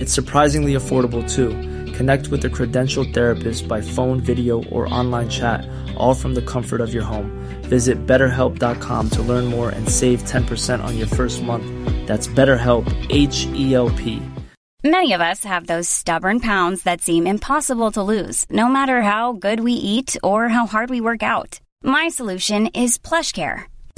It's surprisingly affordable too. Connect with a credentialed therapist by phone, video, or online chat, all from the comfort of your home. Visit betterhelp.com to learn more and save 10% on your first month. That's BetterHelp, H E L P. Many of us have those stubborn pounds that seem impossible to lose, no matter how good we eat or how hard we work out. My solution is PlushCare.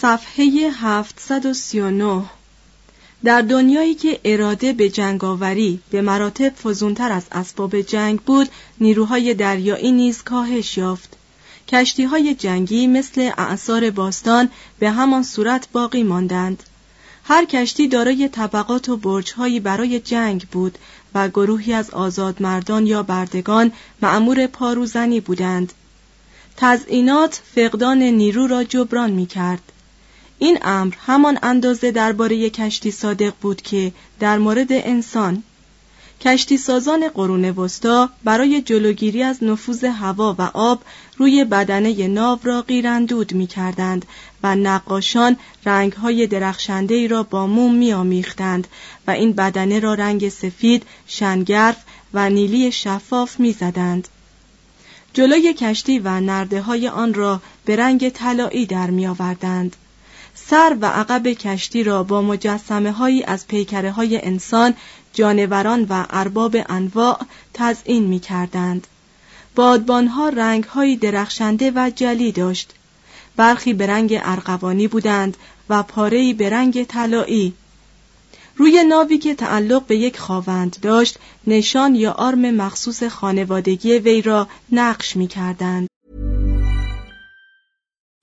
صفحه 739 در دنیایی که اراده به جنگاوری به مراتب فزونتر از اسباب جنگ بود نیروهای دریایی نیز کاهش یافت. کشتی های جنگی مثل اعثار باستان به همان صورت باقی ماندند. هر کشتی دارای طبقات و برجهایی برای جنگ بود و گروهی از آزادمردان یا بردگان معمور پاروزنی بودند. تزئینات فقدان نیرو را جبران می کرد این امر همان اندازه درباره کشتی صادق بود که در مورد انسان کشتی سازان قرون وسطا برای جلوگیری از نفوذ هوا و آب روی بدنه ناو را قیراندود می کردند و نقاشان رنگهای درخشنده ای را با موم می آمیختند و این بدنه را رنگ سفید، شنگرف و نیلی شفاف می زدند. جلوی کشتی و نرده های آن را به رنگ طلایی در می آوردند. سر و عقب کشتی را با مجسمه هایی از پیکره های انسان، جانوران و ارباب انواع تزئین می کردند. بادبانها رنگ های درخشنده و جلی داشت. برخی به رنگ ارغوانی بودند و پاره‌ای به رنگ طلایی. روی ناوی که تعلق به یک خاوند داشت نشان یا آرم مخصوص خانوادگی وی را نقش می کردند.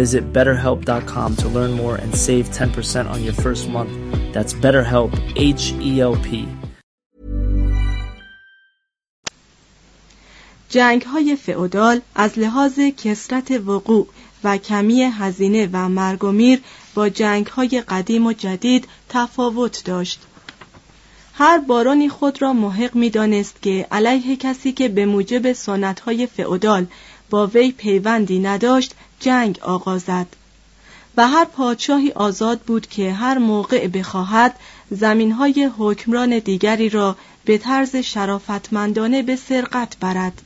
Visit betterhelp.com to learn more and save 10% on your first month. That's BetterHelp, H E L P. جنگ های فئودال از لحاظ کسرت وقوع و کمی هزینه و مرگ و میر با جنگ های قدیم و جدید تفاوت داشت. هر بارانی خود را محق می دانست که علیه کسی که به موجب سنت های فئودال با وی پیوندی نداشت جنگ آغازد و هر پادشاهی آزاد بود که هر موقع بخواهد زمین های حکمران دیگری را به طرز شرافتمندانه به سرقت برد.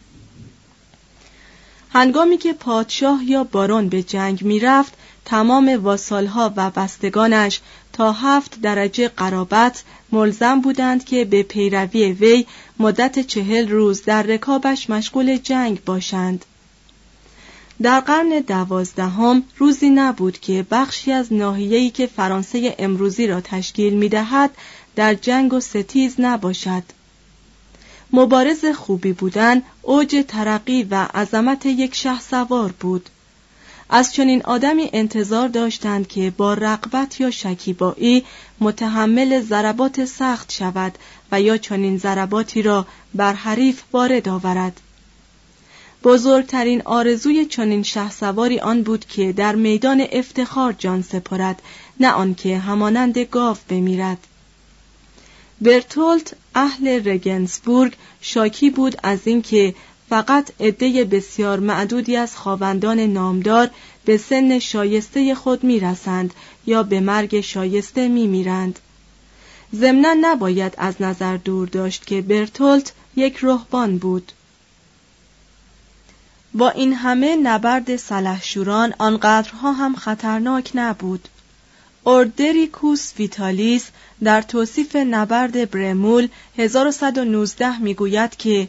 هنگامی که پادشاه یا بارون به جنگ می رفت تمام واسالها و بستگانش تا هفت درجه قرابت ملزم بودند که به پیروی وی مدت چهل روز در رکابش مشغول جنگ باشند. در قرن دوازدهم روزی نبود که بخشی از ناحیه‌ای که فرانسه امروزی را تشکیل می‌دهد در جنگ و ستیز نباشد. مبارز خوبی بودن اوج ترقی و عظمت یک شه سوار بود. از چنین آدمی انتظار داشتند که با رقبت یا شکیبایی متحمل ضربات سخت شود و یا چنین ضرباتی را بر حریف وارد آورد. بزرگترین آرزوی چنین شهسواری آن بود که در میدان افتخار جان سپرد نه آنکه همانند گاو بمیرد. برتولت اهل رگنسبورگ شاکی بود از اینکه فقط عده بسیار معدودی از خواوندان نامدار به سن شایسته خود می‌رسند یا به مرگ شایسته میمیرند. ضمنا نباید از نظر دور داشت که برتولت یک رهبان بود. با این همه نبرد سلحشوران آنقدرها هم خطرناک نبود. اوردریکوس ویتالیس در توصیف نبرد برمول 1119 می‌گوید که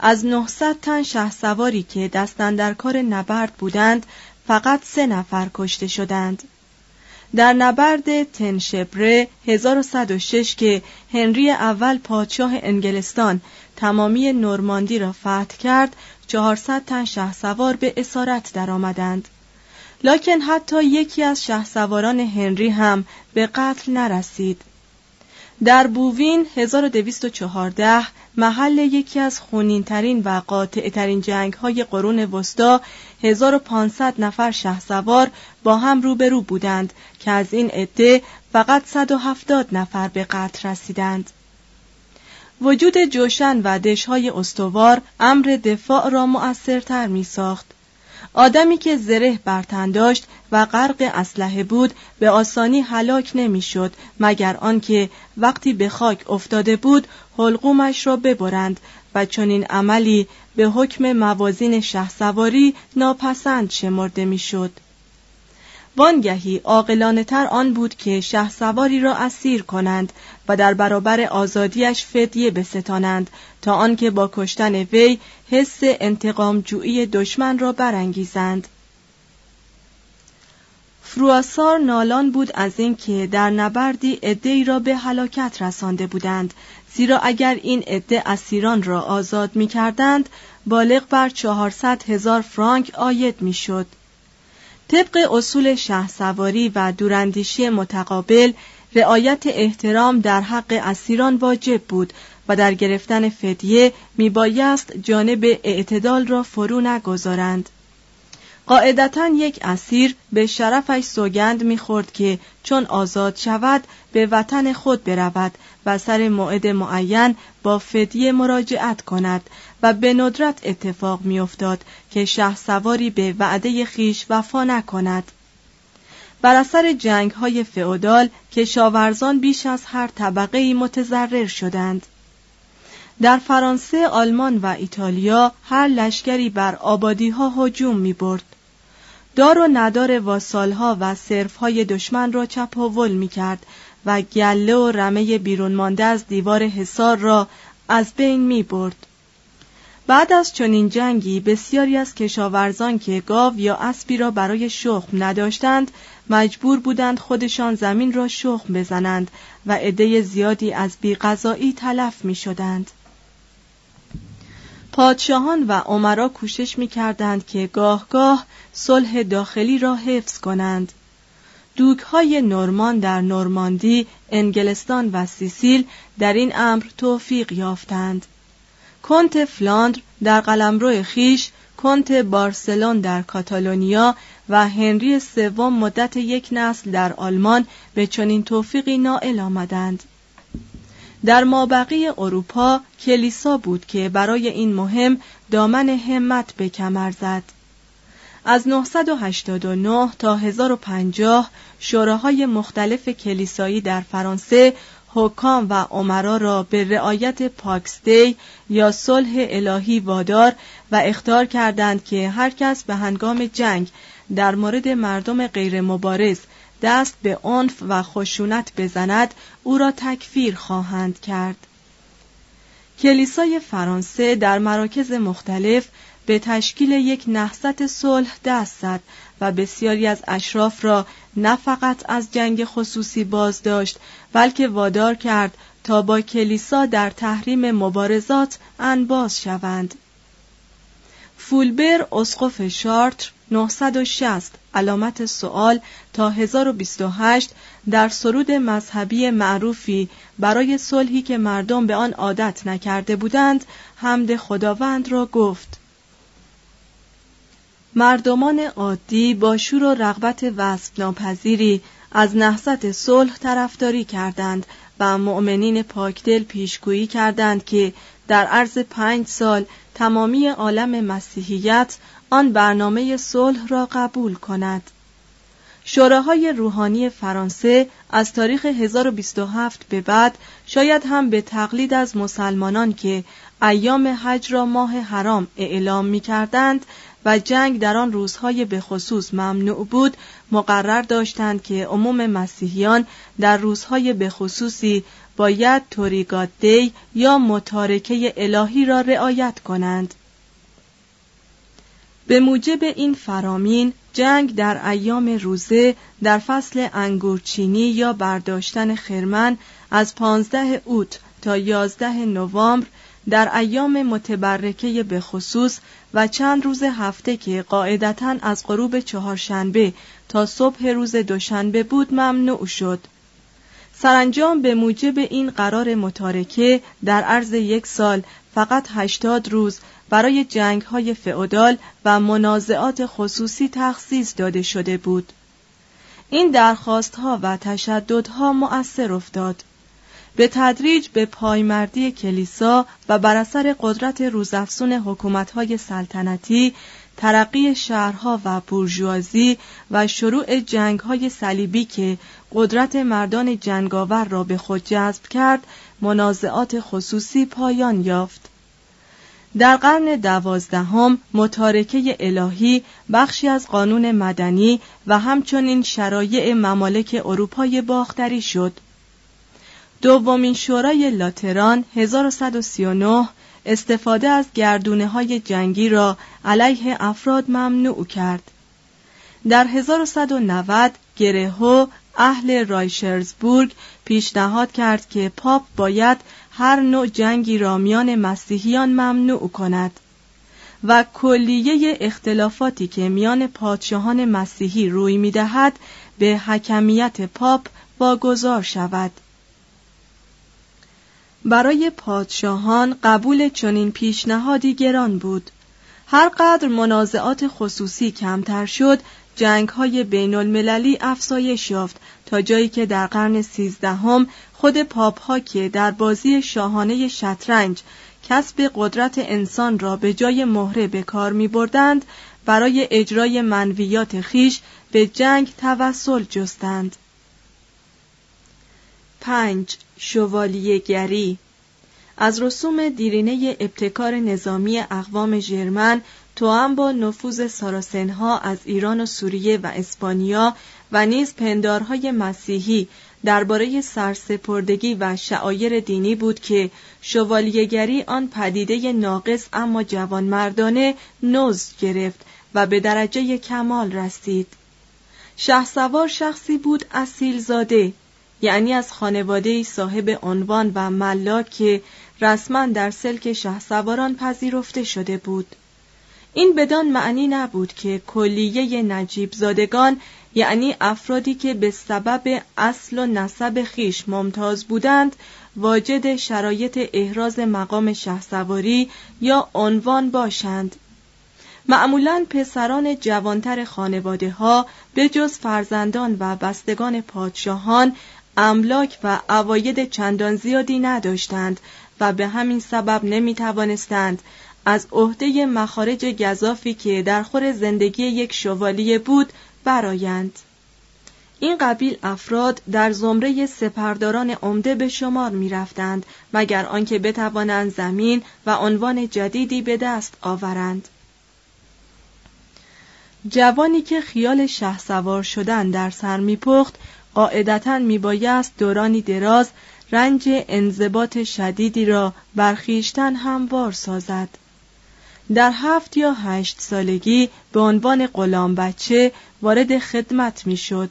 از 900 تن شهسواری که دستن در کار نبرد بودند فقط سه نفر کشته شدند. در نبرد تنشبره 1106 که هنری اول پادشاه انگلستان تمامی نورماندی را فتح کرد 400 تن شهسوار به اسارت درآمدند. لکن حتی یکی از شهسواران هنری هم به قتل نرسید. در بووین 1214 محل یکی از خونینترین و قاطعترین جنگ های قرون وسطا 1500 نفر شهسوار با هم روبرو بودند که از این عده فقط 170 نفر به قتل رسیدند. وجود جوشن و دشهای استوار امر دفاع را مؤثرتر می ساخت. آدمی که زره برتن داشت و غرق اسلحه بود به آسانی هلاک نمی‌شد مگر آنکه وقتی به خاک افتاده بود حلقومش را ببرند و چنین عملی به حکم موازین شهسواری ناپسند شمرده می‌شد. وانگهی عاقلانه تر آن بود که شه سواری را اسیر کنند و در برابر آزادیش فدیه بستانند تا آنکه با کشتن وی حس انتقام جویی دشمن را برانگیزند فرواسار نالان بود از اینکه در نبردی عدهای را به هلاکت رسانده بودند زیرا اگر این عده اسیران را آزاد می کردند بالغ بر چهارصد هزار فرانک آید می شد. طبق اصول شهسواری و دوراندیشی متقابل رعایت احترام در حق اسیران واجب بود و در گرفتن فدیه میبایست جانب اعتدال را فرو نگذارند. قاعدتا یک اسیر به شرفش سوگند می‌خورد که چون آزاد شود به وطن خود برود و سر موعد معین با فدیه مراجعت کند و به ندرت اتفاق میافتاد که شه سواری به وعده خیش وفا نکند بر اثر جنگ های فئودال کشاورزان بیش از هر طبقه متضرر شدند در فرانسه، آلمان و ایتالیا هر لشکری بر آبادی ها هجوم می برد. دار و ندار واسالها و های دشمن را چپاول می کرد و گله و رمه بیرون مانده از دیوار حصار را از بین می برد. بعد از چنین جنگی بسیاری از کشاورزان که گاو یا اسبی را برای شخم نداشتند مجبور بودند خودشان زمین را شخم بزنند و عده زیادی از بیغذایی تلف می شدند. پادشاهان و عمرا کوشش می کردند که گاه گاه صلح داخلی را حفظ کنند. دوک های نورمان در نورماندی، انگلستان و سیسیل در این امر توفیق یافتند. کنت فلاندر در قلمرو خیش کنت بارسلون در کاتالونیا و هنری سوم مدت یک نسل در آلمان به چنین توفیقی نائل آمدند در مابقی اروپا کلیسا بود که برای این مهم دامن همت به کمر زد. از 989 تا 1050 شوراهای مختلف کلیسایی در فرانسه حکام و عمرا را به رعایت پاکسدی یا صلح الهی وادار و اختار کردند که هر کس به هنگام جنگ در مورد مردم غیر مبارز دست به عنف و خشونت بزند او را تکفیر خواهند کرد. کلیسای فرانسه در مراکز مختلف به تشکیل یک نهضت صلح دست زد و بسیاری از اشراف را نه فقط از جنگ خصوصی باز داشت بلکه وادار کرد تا با کلیسا در تحریم مبارزات انباز شوند. فولبر اسقف شارتر 960 علامت سوال تا 1028 در سرود مذهبی معروفی برای صلحی که مردم به آن عادت نکرده بودند حمد خداوند را گفت. مردمان عادی با شور و رغبت وصف ناپذیری از نهضت صلح طرفداری کردند و مؤمنین پاکدل پیشگویی کردند که در عرض پنج سال تمامی عالم مسیحیت آن برنامه صلح را قبول کند. شوراهای روحانی فرانسه از تاریخ 1027 به بعد شاید هم به تقلید از مسلمانان که ایام حج را ماه حرام اعلام می کردند و جنگ در آن روزهای به خصوص ممنوع بود مقرر داشتند که عموم مسیحیان در روزهای به خصوصی باید توریگات دی یا متارکه الهی را رعایت کنند. به موجب این فرامین جنگ در ایام روزه در فصل انگورچینی یا برداشتن خرمن از پانزده اوت تا یازده نوامبر در ایام متبرکه به خصوص و چند روز هفته که قاعدتا از غروب چهارشنبه تا صبح روز دوشنبه بود ممنوع شد. سرانجام به موجب این قرار متارکه در عرض یک سال فقط هشتاد روز برای جنگ های فعودال و منازعات خصوصی تخصیص داده شده بود. این درخواست ها و تشددها مؤثر افتاد. به تدریج به پایمردی کلیسا و بر اثر قدرت روزافزون حکومت‌های سلطنتی ترقی شهرها و بورژوازی و شروع جنگ‌های صلیبی که قدرت مردان جنگاور را به خود جذب کرد منازعات خصوصی پایان یافت. در قرن دوازدهم متارکه الهی بخشی از قانون مدنی و همچنین شرایع ممالک اروپای باختری شد. دومین شورای لاتران 1139 استفاده از گردونه های جنگی را علیه افراد ممنوع کرد. در 1190 گرهو اهل رایشرزبورگ پیشنهاد کرد که پاپ باید هر نوع جنگی را میان مسیحیان ممنوع کند و کلیه اختلافاتی که میان پادشاهان مسیحی روی می‌دهد به حکمیت پاپ واگذار شود برای پادشاهان قبول چنین پیشنهادی گران بود هر قدر منازعات خصوصی کمتر شد جنگ های بین المللی افزایش یافت تا جایی که در قرن سیزدهم خود پاپ ها که در بازی شاهانه شطرنج کسب قدرت انسان را به جای مهره به کار می بردند برای اجرای منویات خیش به جنگ توسل جستند. 5. شوالیهگری از رسوم دیرینه ابتکار نظامی اقوام ژرمن هم با نفوذ ساراسنها از ایران و سوریه و اسپانیا و نیز پندارهای مسیحی درباره سرسپردگی و شعایر دینی بود که شوالیهگری آن پدیده ناقص اما جوانمردانه نوز گرفت و به درجه کمال رسید شهسوار شخصی بود اصیل زاده یعنی از خانواده صاحب عنوان و ملاک که رسما در سلک شهسواران پذیرفته شده بود. این بدان معنی نبود که کلیه نجیب زادگان یعنی افرادی که به سبب اصل و نسب خیش ممتاز بودند واجد شرایط احراز مقام شهسواری یا عنوان باشند. معمولا پسران جوانتر خانواده ها به جز فرزندان و بستگان پادشاهان املاک و عواید چندان زیادی نداشتند و به همین سبب نمی توانستند از عهده مخارج گذافی که در خور زندگی یک شوالیه بود برایند. این قبیل افراد در زمره سپرداران عمده به شمار می رفتند مگر آنکه بتوانند زمین و عنوان جدیدی به دست آورند. جوانی که خیال شه سوار شدن در سر میپخت قاعدتا میبایست دورانی دراز رنج انضباط شدیدی را برخیشتن هموار سازد در هفت یا هشت سالگی به عنوان غلام بچه وارد خدمت می‌شد.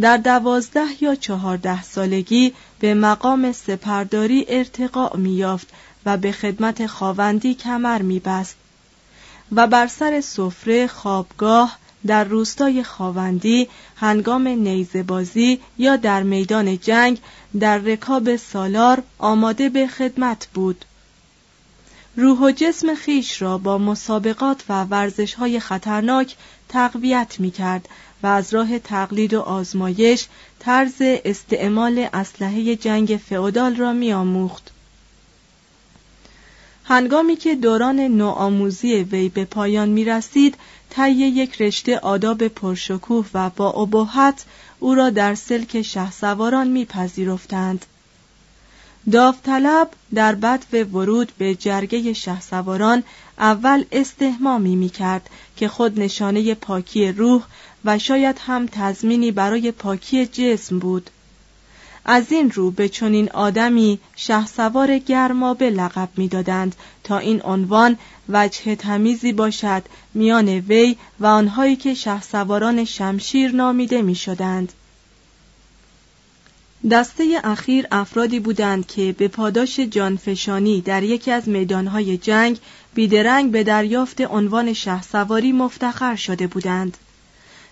در دوازده یا چهارده سالگی به مقام سپرداری ارتقاء میافت و به خدمت خاوندی کمر میبست و بر سر سفره خوابگاه در روستای خاوندی هنگام نیزه بازی یا در میدان جنگ در رکاب سالار آماده به خدمت بود روح و جسم خیش را با مسابقات و ورزش های خطرناک تقویت می کرد و از راه تقلید و آزمایش طرز استعمال اسلحه جنگ فئودال را می آموخت. هنگامی که دوران نوآموزی وی به پایان می رسید طی یک رشته آداب پرشکوه و با ابهت او را در سلک شهسواران میپذیرفتند. داوطلب در بدو ورود به جرگه شهسواران اول استهمامی می کرد که خود نشانه پاکی روح و شاید هم تضمینی برای پاکی جسم بود. از این رو به چنین آدمی شهسوار گرمابه لقب می‌دادند تا این عنوان وجه تمیزی باشد میان وی و آنهایی که شهسواران شمشیر نامیده می‌شدند. دسته اخیر افرادی بودند که به پاداش جانفشانی در یکی از میدانهای جنگ بیدرنگ به دریافت عنوان شهسواری مفتخر شده بودند.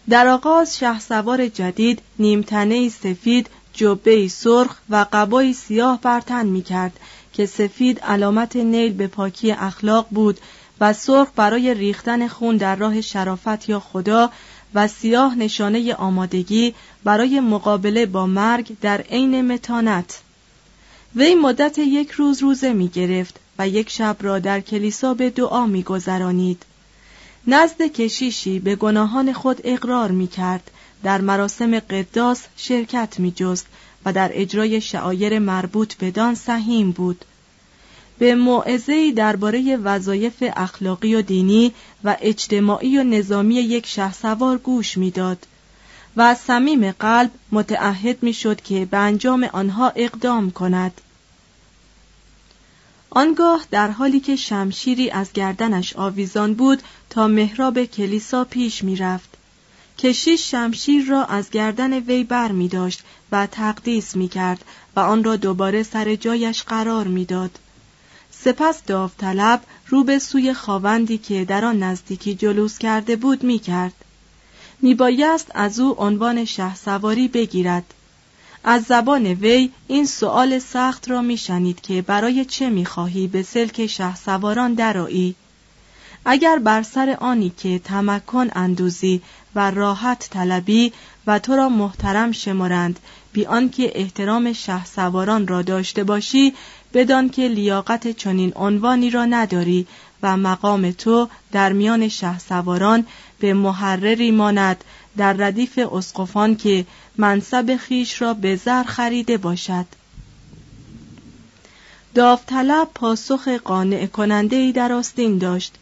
در آغاز شهسوار جدید نیمتنه سفید جبه سرخ و قبای سیاه بر تن می کرد که سفید علامت نیل به پاکی اخلاق بود و سرخ برای ریختن خون در راه شرافت یا خدا و سیاه نشانه آمادگی برای مقابله با مرگ در عین متانت. وی مدت یک روز روزه می گرفت و یک شب را در کلیسا به دعا می گذرانید. نزد کشیشی به گناهان خود اقرار می کرد. در مراسم قداس شرکت می جست و در اجرای شعایر مربوط بدان سهیم بود. به موعظه‌ای درباره وظایف اخلاقی و دینی و اجتماعی و نظامی یک شهسوار گوش می‌داد و صمیم قلب متعهد می‌شد که به انجام آنها اقدام کند آنگاه در حالی که شمشیری از گردنش آویزان بود تا محراب کلیسا پیش می‌رفت کشیش شمشیر را از گردن وی بر می داشت و تقدیس می کرد و آن را دوباره سر جایش قرار می‌داد. سپس داوطلب رو به سوی خاوندی که در آن نزدیکی جلوس کرده بود می کرد. می بایست از او عنوان شه سواری بگیرد. از زبان وی این سؤال سخت را میشنید که برای چه می‌خواهی به سلک شه سواران درایی؟ اگر بر سر آنی که تمکن اندوزی و راحت طلبی و تو را محترم شمارند بی آنکه احترام شه سواران را داشته باشی بدان که لیاقت چنین عنوانی را نداری و مقام تو در میان شه سواران به محرری ماند در ردیف اسقفان که منصب خیش را به زر خریده باشد. داوطلب پاسخ قانع کننده ای در آستین داشت.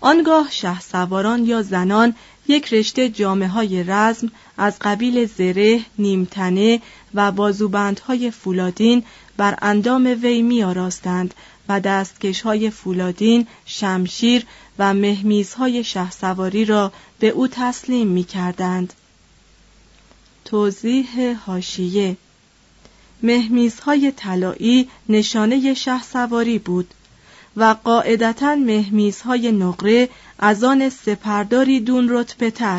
آنگاه شه سواران یا زنان یک رشته جامعه های رزم از قبیل زره، نیمتنه و بازوبندهای فولادین بر اندام وی می آراستند و دستکش های فولادین، شمشیر و مهمیزهای شهسواری را به او تسلیم می کردند. توضیح هاشیه مهمیزهای طلایی نشانه شهسواری بود و قاعدتا مهمیزهای نقره از آن سپرداری دون رتبه تر.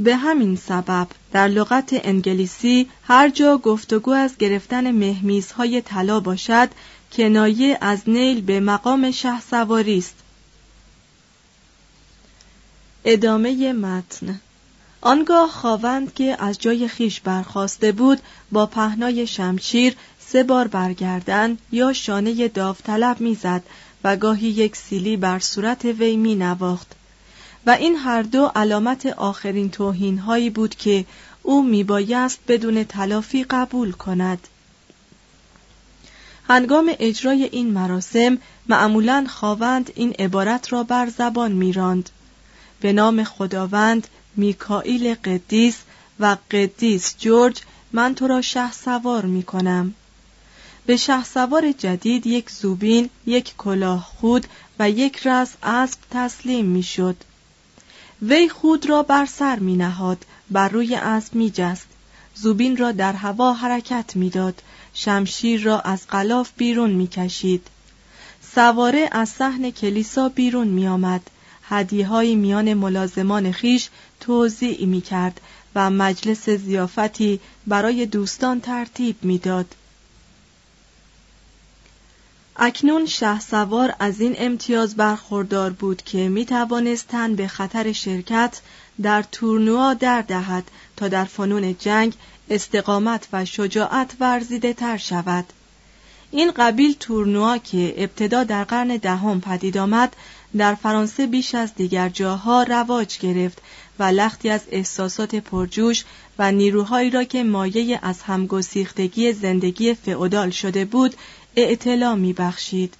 به همین سبب در لغت انگلیسی هر جا گفتگو از گرفتن مهمیزهای طلا باشد کنایه از نیل به مقام شه سواری است. ادامه متن. آنگاه خواوند که از جای خیش برخواسته بود با پهنای شمشیر سه بار برگردن یا شانه داوطلب می‌زد و گاهی یک سیلی بر صورت وی می نواخت و این هر دو علامت آخرین توهین هایی بود که او میبایست بدون تلافی قبول کند هنگام اجرای این مراسم معمولا خواوند این عبارت را بر زبان میراند به نام خداوند میکائیل قدیس و قدیس جورج من تو را شه سوار می کنم. به شه سوار جدید یک زوبین، یک کلاه خود و یک رس اسب تسلیم می شد. وی خود را بر سر می نهاد بر روی اسب می جست. زوبین را در هوا حرکت می‌داد شمشیر را از غلاف بیرون می کشید. سواره از صحن کلیسا بیرون می آمد. های میان ملازمان خیش توضیع می کرد و مجلس زیافتی برای دوستان ترتیب می‌داد. اکنون شه سوار از این امتیاز برخوردار بود که می توانست تن به خطر شرکت در تورنوا در دهد تا در فنون جنگ استقامت و شجاعت ورزیده تر شود. این قبیل تورنوا که ابتدا در قرن دهم پدید آمد در فرانسه بیش از دیگر جاها رواج گرفت و لختی از احساسات پرجوش و نیروهایی را که مایه از همگسیختگی زندگی فئودال شده بود اعتلا می بخشید.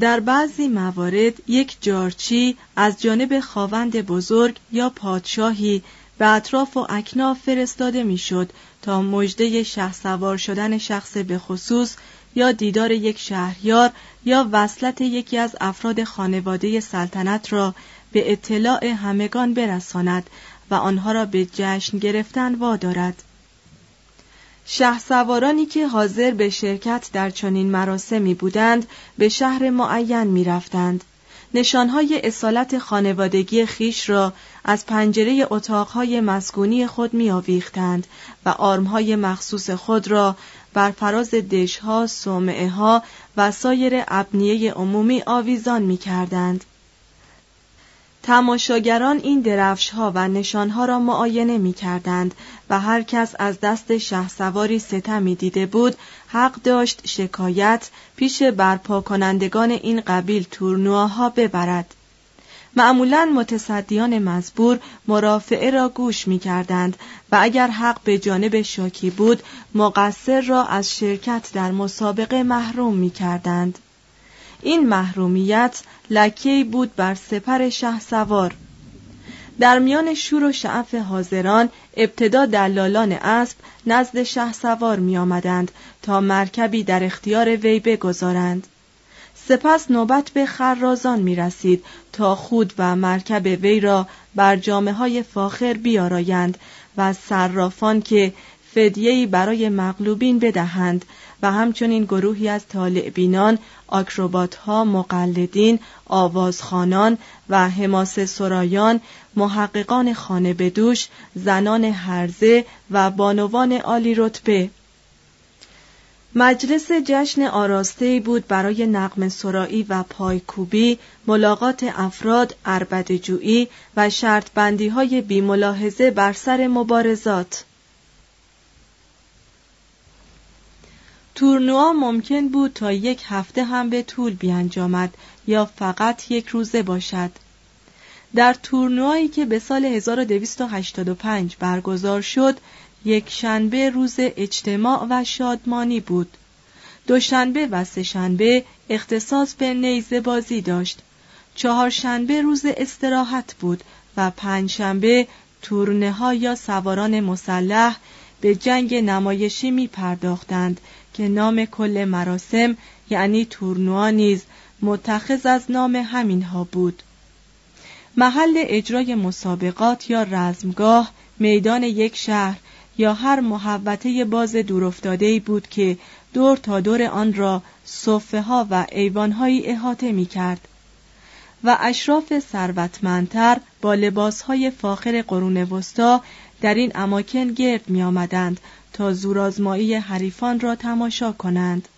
در بعضی موارد یک جارچی از جانب خواوند بزرگ یا پادشاهی به اطراف و اکناف فرستاده می‌شد تا مژده شه سوار شدن شخص به خصوص یا دیدار یک شهریار یا وصلت یکی از افراد خانواده سلطنت را به اطلاع همگان برساند و آنها را به جشن گرفتن وادارد. شه سوارانی که حاضر به شرکت در چنین مراسمی بودند به شهر معین می رفتند. نشانهای اصالت خانوادگی خیش را از پنجره اتاقهای مسکونی خود می و آرمهای مخصوص خود را بر فراز دشها، صومعه ها و سایر ابنیه عمومی آویزان می کردند. تماشاگران این درفش ها و نشان ها را معاینه می کردند و هر کس از دست شه سواری ستمی دیده بود حق داشت شکایت پیش برپا کنندگان این قبیل تورنواها ببرد. معمولا متصدیان مزبور مرافعه را گوش می کردند و اگر حق به جانب شاکی بود مقصر را از شرکت در مسابقه محروم می کردند. این محرومیت لکهی بود بر سپر شه سوار. در میان شور و شعف حاضران ابتدا دلالان اسب نزد شه سوار می آمدند تا مرکبی در اختیار وی بگذارند. سپس نوبت به خرازان می رسید تا خود و مرکب وی را بر جامعه های فاخر بیارایند و صرافان که فدیهی برای مغلوبین بدهند و همچنین گروهی از طالعبینان، آکروبات ها، مقلدین، آوازخانان و حماس سرایان، محققان خانه بدوش، زنان هرزه و بانوان عالی رتبه مجلس جشن آراسته بود برای نقم سرایی و پایکوبی، ملاقات افراد، اربدجویی و شرط بندی های بی ملاحظه بر سر مبارزات. تورنوا ممکن بود تا یک هفته هم به طول بیانجامد یا فقط یک روزه باشد. در تورنوایی که به سال 1285 برگزار شد، یک شنبه روز اجتماع و شادمانی بود. دوشنبه و سهشنبه اختصاص به نیزه بازی داشت چهارشنبه روز استراحت بود و پنجشنبه تورنه ها یا سواران مسلح به جنگ نمایشی می پرداختند که نام کل مراسم یعنی تورنوا نیز متخذ از نام همین ها بود. محل اجرای مسابقات یا رزمگاه میدان یک شهر یا هر محوطه باز دورافتاده بود که دور تا دور آن را صفه ها و ایوانهایی احاطه می کرد و اشراف ثروتمندتر با لباسهای فاخر قرون وسطا در این اماکن گرد می آمدند تا زورآزمایی حریفان را تماشا کنند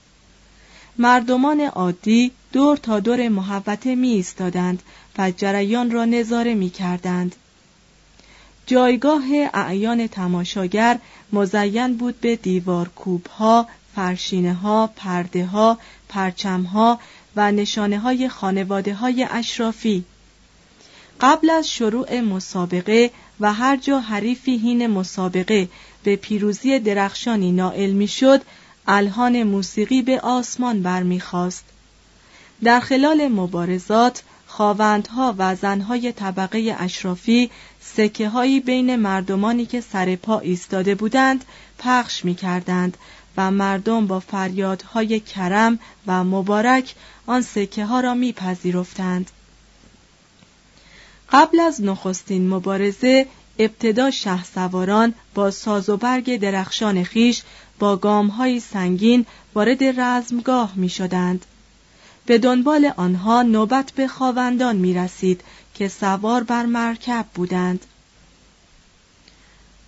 مردمان عادی دور تا دور محوطه می ایستادند و جریان را نظاره می کردند. جایگاه اعیان تماشاگر مزین بود به دیوار کوب ها، فرشینه ها، پرده ها، پرچم ها و نشانه های خانواده های اشرافی. قبل از شروع مسابقه و هر جا حریفی هین مسابقه به پیروزی درخشانی نائل می‌شد الهان موسیقی به آسمان برمیخواست در خلال مبارزات خواوندها و زنهای طبقه اشرافی سکه هایی بین مردمانی که سر پا ایستاده بودند پخش می کردند و مردم با فریادهای کرم و مبارک آن سکه ها را می پذیرفتند. قبل از نخستین مبارزه ابتدا شه سواران با ساز و برگ درخشان خیش با های سنگین وارد رزمگاه می شدند. به دنبال آنها نوبت به خواوندان می رسید که سوار بر مرکب بودند.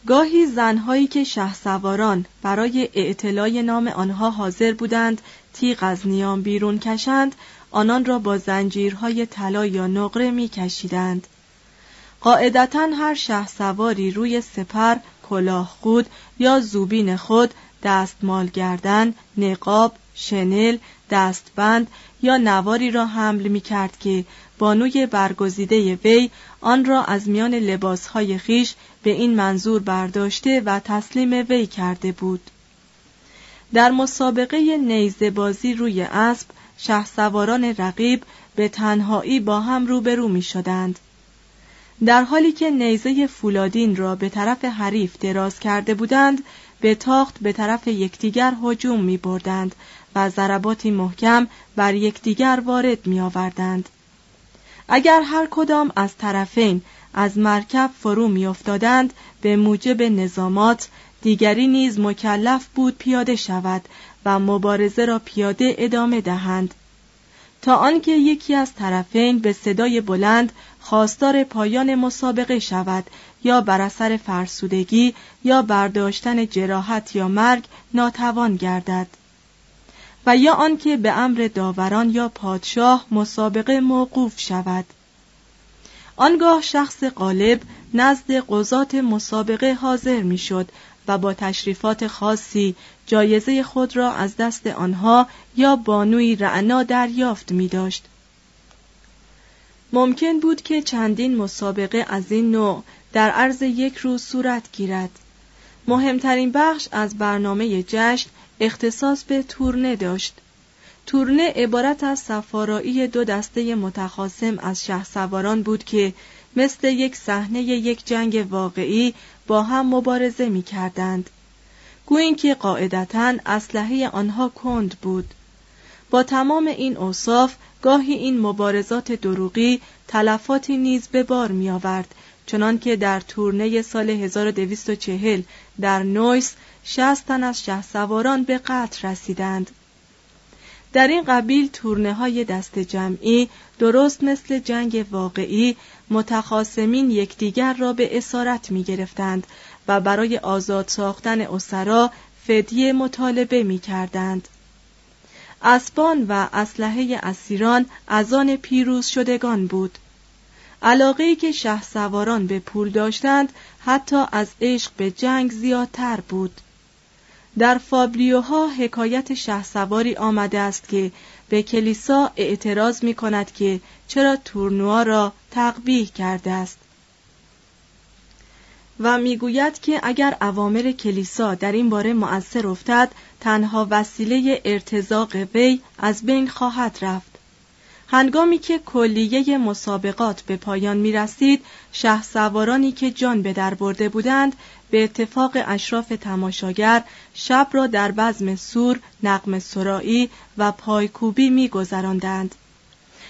گاهی زنهایی که شه سواران برای اعتلای نام آنها حاضر بودند تیغ از نیام بیرون کشند آنان را با زنجیرهای طلا یا نقره می کشیدند. قاعدتا هر شه سواری روی سپر کلاه خود یا زوبین خود دستمال گردن، نقاب، شنل، دستبند یا نواری را حمل می کرد که بانوی برگزیده وی آن را از میان لباسهای خیش به این منظور برداشته و تسلیم وی کرده بود. در مسابقه نیزه بازی روی اسب سواران رقیب به تنهایی با هم روبرو می شدند. در حالی که نیزه فولادین را به طرف حریف دراز کرده بودند به تاخت به طرف یکدیگر هجوم می بردند و ضرباتی محکم بر یکدیگر وارد می آوردند. اگر هر کدام از طرفین از مرکب فرو می افتادند به موجب نظامات دیگری نیز مکلف بود پیاده شود و مبارزه را پیاده ادامه دهند. تا آنکه یکی از طرفین به صدای بلند خواستار پایان مسابقه شود یا بر اثر فرسودگی یا برداشتن جراحت یا مرگ ناتوان گردد و یا آنکه به امر داوران یا پادشاه مسابقه موقوف شود. آنگاه شخص غالب نزد قضات مسابقه حاضر می‌شد و با تشریفات خاصی جایزه خود را از دست آنها یا بانوی رعنا دریافت می داشت. ممکن بود که چندین مسابقه از این نوع در عرض یک روز صورت گیرد. مهمترین بخش از برنامه جشن اختصاص به تورنه داشت. تورنه عبارت از سفارایی دو دسته متخاصم از شه سواران بود که مثل یک صحنه یک جنگ واقعی با هم مبارزه می کردند. گویین که قاعدتا اسلحه آنها کند بود. با تمام این اوصاف گاهی این مبارزات دروغی تلفاتی نیز به بار می آورد چنانکه در تورنه سال 1240 در نویس شستن از شه سواران به قتل رسیدند. در این قبیل تورنه های دست جمعی درست مثل جنگ واقعی متخاسمین یکدیگر را به اسارت می گرفتند و برای آزاد ساختن اسرا فدیه مطالبه می کردند. اسبان و اسلحه اسیران از آن پیروز شدگان بود. علاقه که شه سواران به پول داشتند حتی از عشق به جنگ زیادتر بود. در فابلیوها حکایت شه سواری آمده است که به کلیسا اعتراض می کند که چرا تورنوا را تقبیح کرده است. و می‌گوید که اگر اوامر کلیسا در این باره مؤثر افتد تنها وسیله ارتزاق وی از بین خواهد رفت. هنگامی که کلیه مسابقات به پایان می رسید شه سوارانی که جان به در برده بودند به اتفاق اشراف تماشاگر شب را در بزم سور، نقم سرایی و پایکوبی می گذراندند.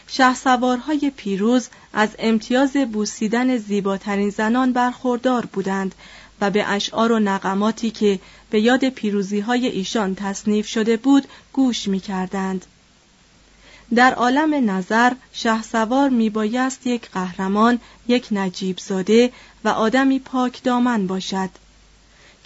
شه سوارهای پیروز از امتیاز بوسیدن زیباترین زنان برخوردار بودند و به اشعار و نقماتی که به یاد پیروزی های ایشان تصنیف شده بود گوش می کردند. در عالم نظر شهسوار می بایست یک قهرمان، یک نجیب زاده و آدمی پاک دامن باشد.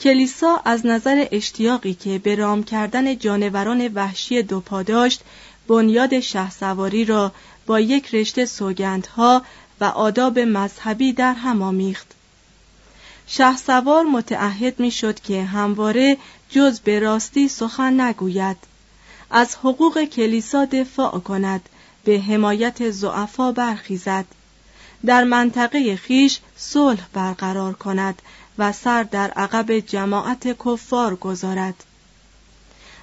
کلیسا از نظر اشتیاقی که به رام کردن جانوران وحشی دوپا داشت بنیاد شهسواری را با یک رشته سوگندها و آداب مذهبی در هم آمیخت. شهسوار متعهد می شد که همواره جز به راستی سخن نگوید از حقوق کلیسا دفاع کند به حمایت زعفا برخیزد. در منطقه خیش صلح برقرار کند و سر در عقب جماعت کفار گذارد.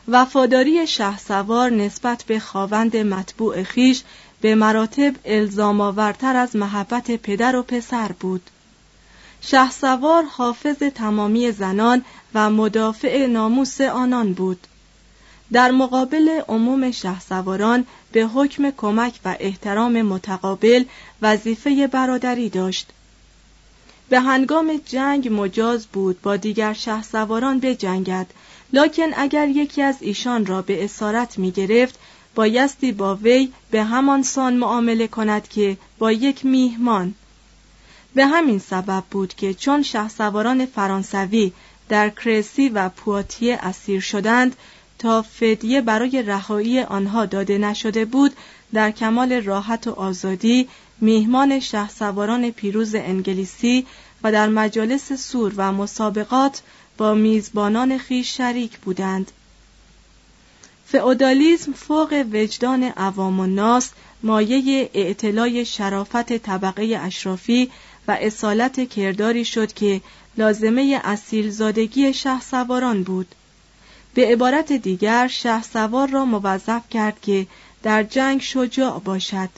وفاداری شهسوار نسبت به خاوند مطبوع خیش به مراتب الزام آورتر از محبت پدر و پسر بود. شهسوار حافظ تمامی زنان و مدافع ناموس آنان بود. در مقابل عموم شهسواران به حکم کمک و احترام متقابل وظیفه برادری داشت. به هنگام جنگ مجاز بود با دیگر شهسواران بجنگد لکن اگر یکی از ایشان را به اسارت می گرفت بایستی با وی به همان سان معامله کند که با یک میهمان. به همین سبب بود که چون شهسواران فرانسوی در کرسی و پواتیه اسیر شدند تا فدیه برای رهایی آنها داده نشده بود در کمال راحت و آزادی میهمان شهسواران پیروز انگلیسی و در مجالس سور و مسابقات با میزبانان خیش شریک بودند. فئودالیسم فوق وجدان عوام و ناس مایه اعتلای شرافت طبقه اشرافی و اصالت کرداری شد که لازمه اصیل زادگی شه سواران بود. به عبارت دیگر شه سوار را موظف کرد که در جنگ شجاع باشد.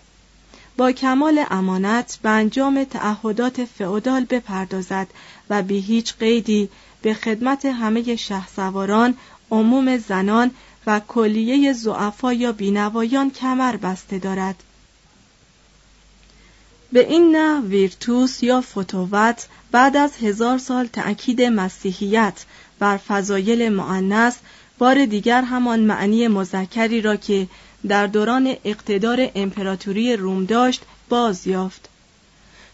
با کمال امانت به انجام تعهدات فئودال بپردازد و به هیچ قیدی به خدمت همه سواران، عموم زنان و کلیه زعفا یا بینوایان کمر بسته دارد. به این نه ویرتوس یا فتووت بعد از هزار سال تأکید مسیحیت بر فضایل معنس بار دیگر همان معنی مذکری را که در دوران اقتدار امپراتوری روم داشت باز یافت.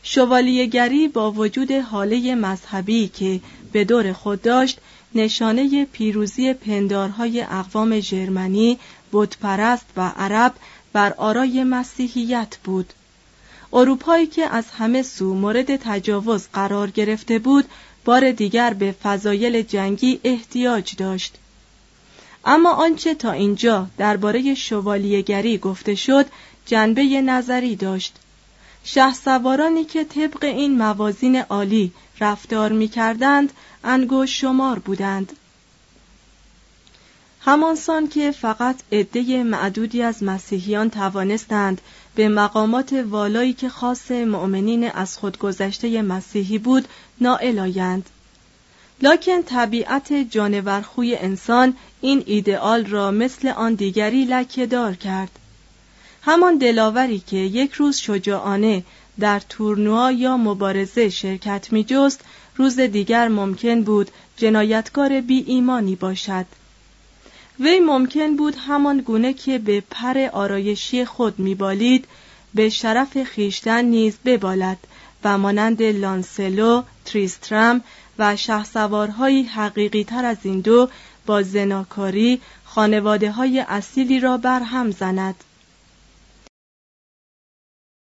شوالیهگری با وجود حاله مذهبی که به دور خود داشت نشانه پیروزی پندارهای اقوام ژرمنی بتپرست و عرب بر آرای مسیحیت بود. اروپایی که از همه سو مورد تجاوز قرار گرفته بود بار دیگر به فضایل جنگی احتیاج داشت. اما آنچه تا اینجا درباره شوالیهگری گفته شد جنبه نظری داشت. سوارانی که طبق این موازین عالی رفتار می کردند انگوش شمار بودند. همانسان که فقط عده معدودی از مسیحیان توانستند به مقامات والایی که خاص مؤمنین از خودگذشته مسیحی بود نائل آیند. لکن طبیعت جانورخوی انسان این ایدئال را مثل آن دیگری لکه دار کرد. همان دلاوری که یک روز شجاعانه در تورنوا یا مبارزه شرکت می جست روز دیگر ممکن بود جنایتکار بی ایمانی باشد. وی ممکن بود همان گونه که به پر آرایشی خود میبالید به شرف خیشتن نیز ببالد و مانند لانسلو، تریسترم و شهسوارهایی حقیقی تر از این دو با زناکاری خانواده های اصیلی را بر هم زند.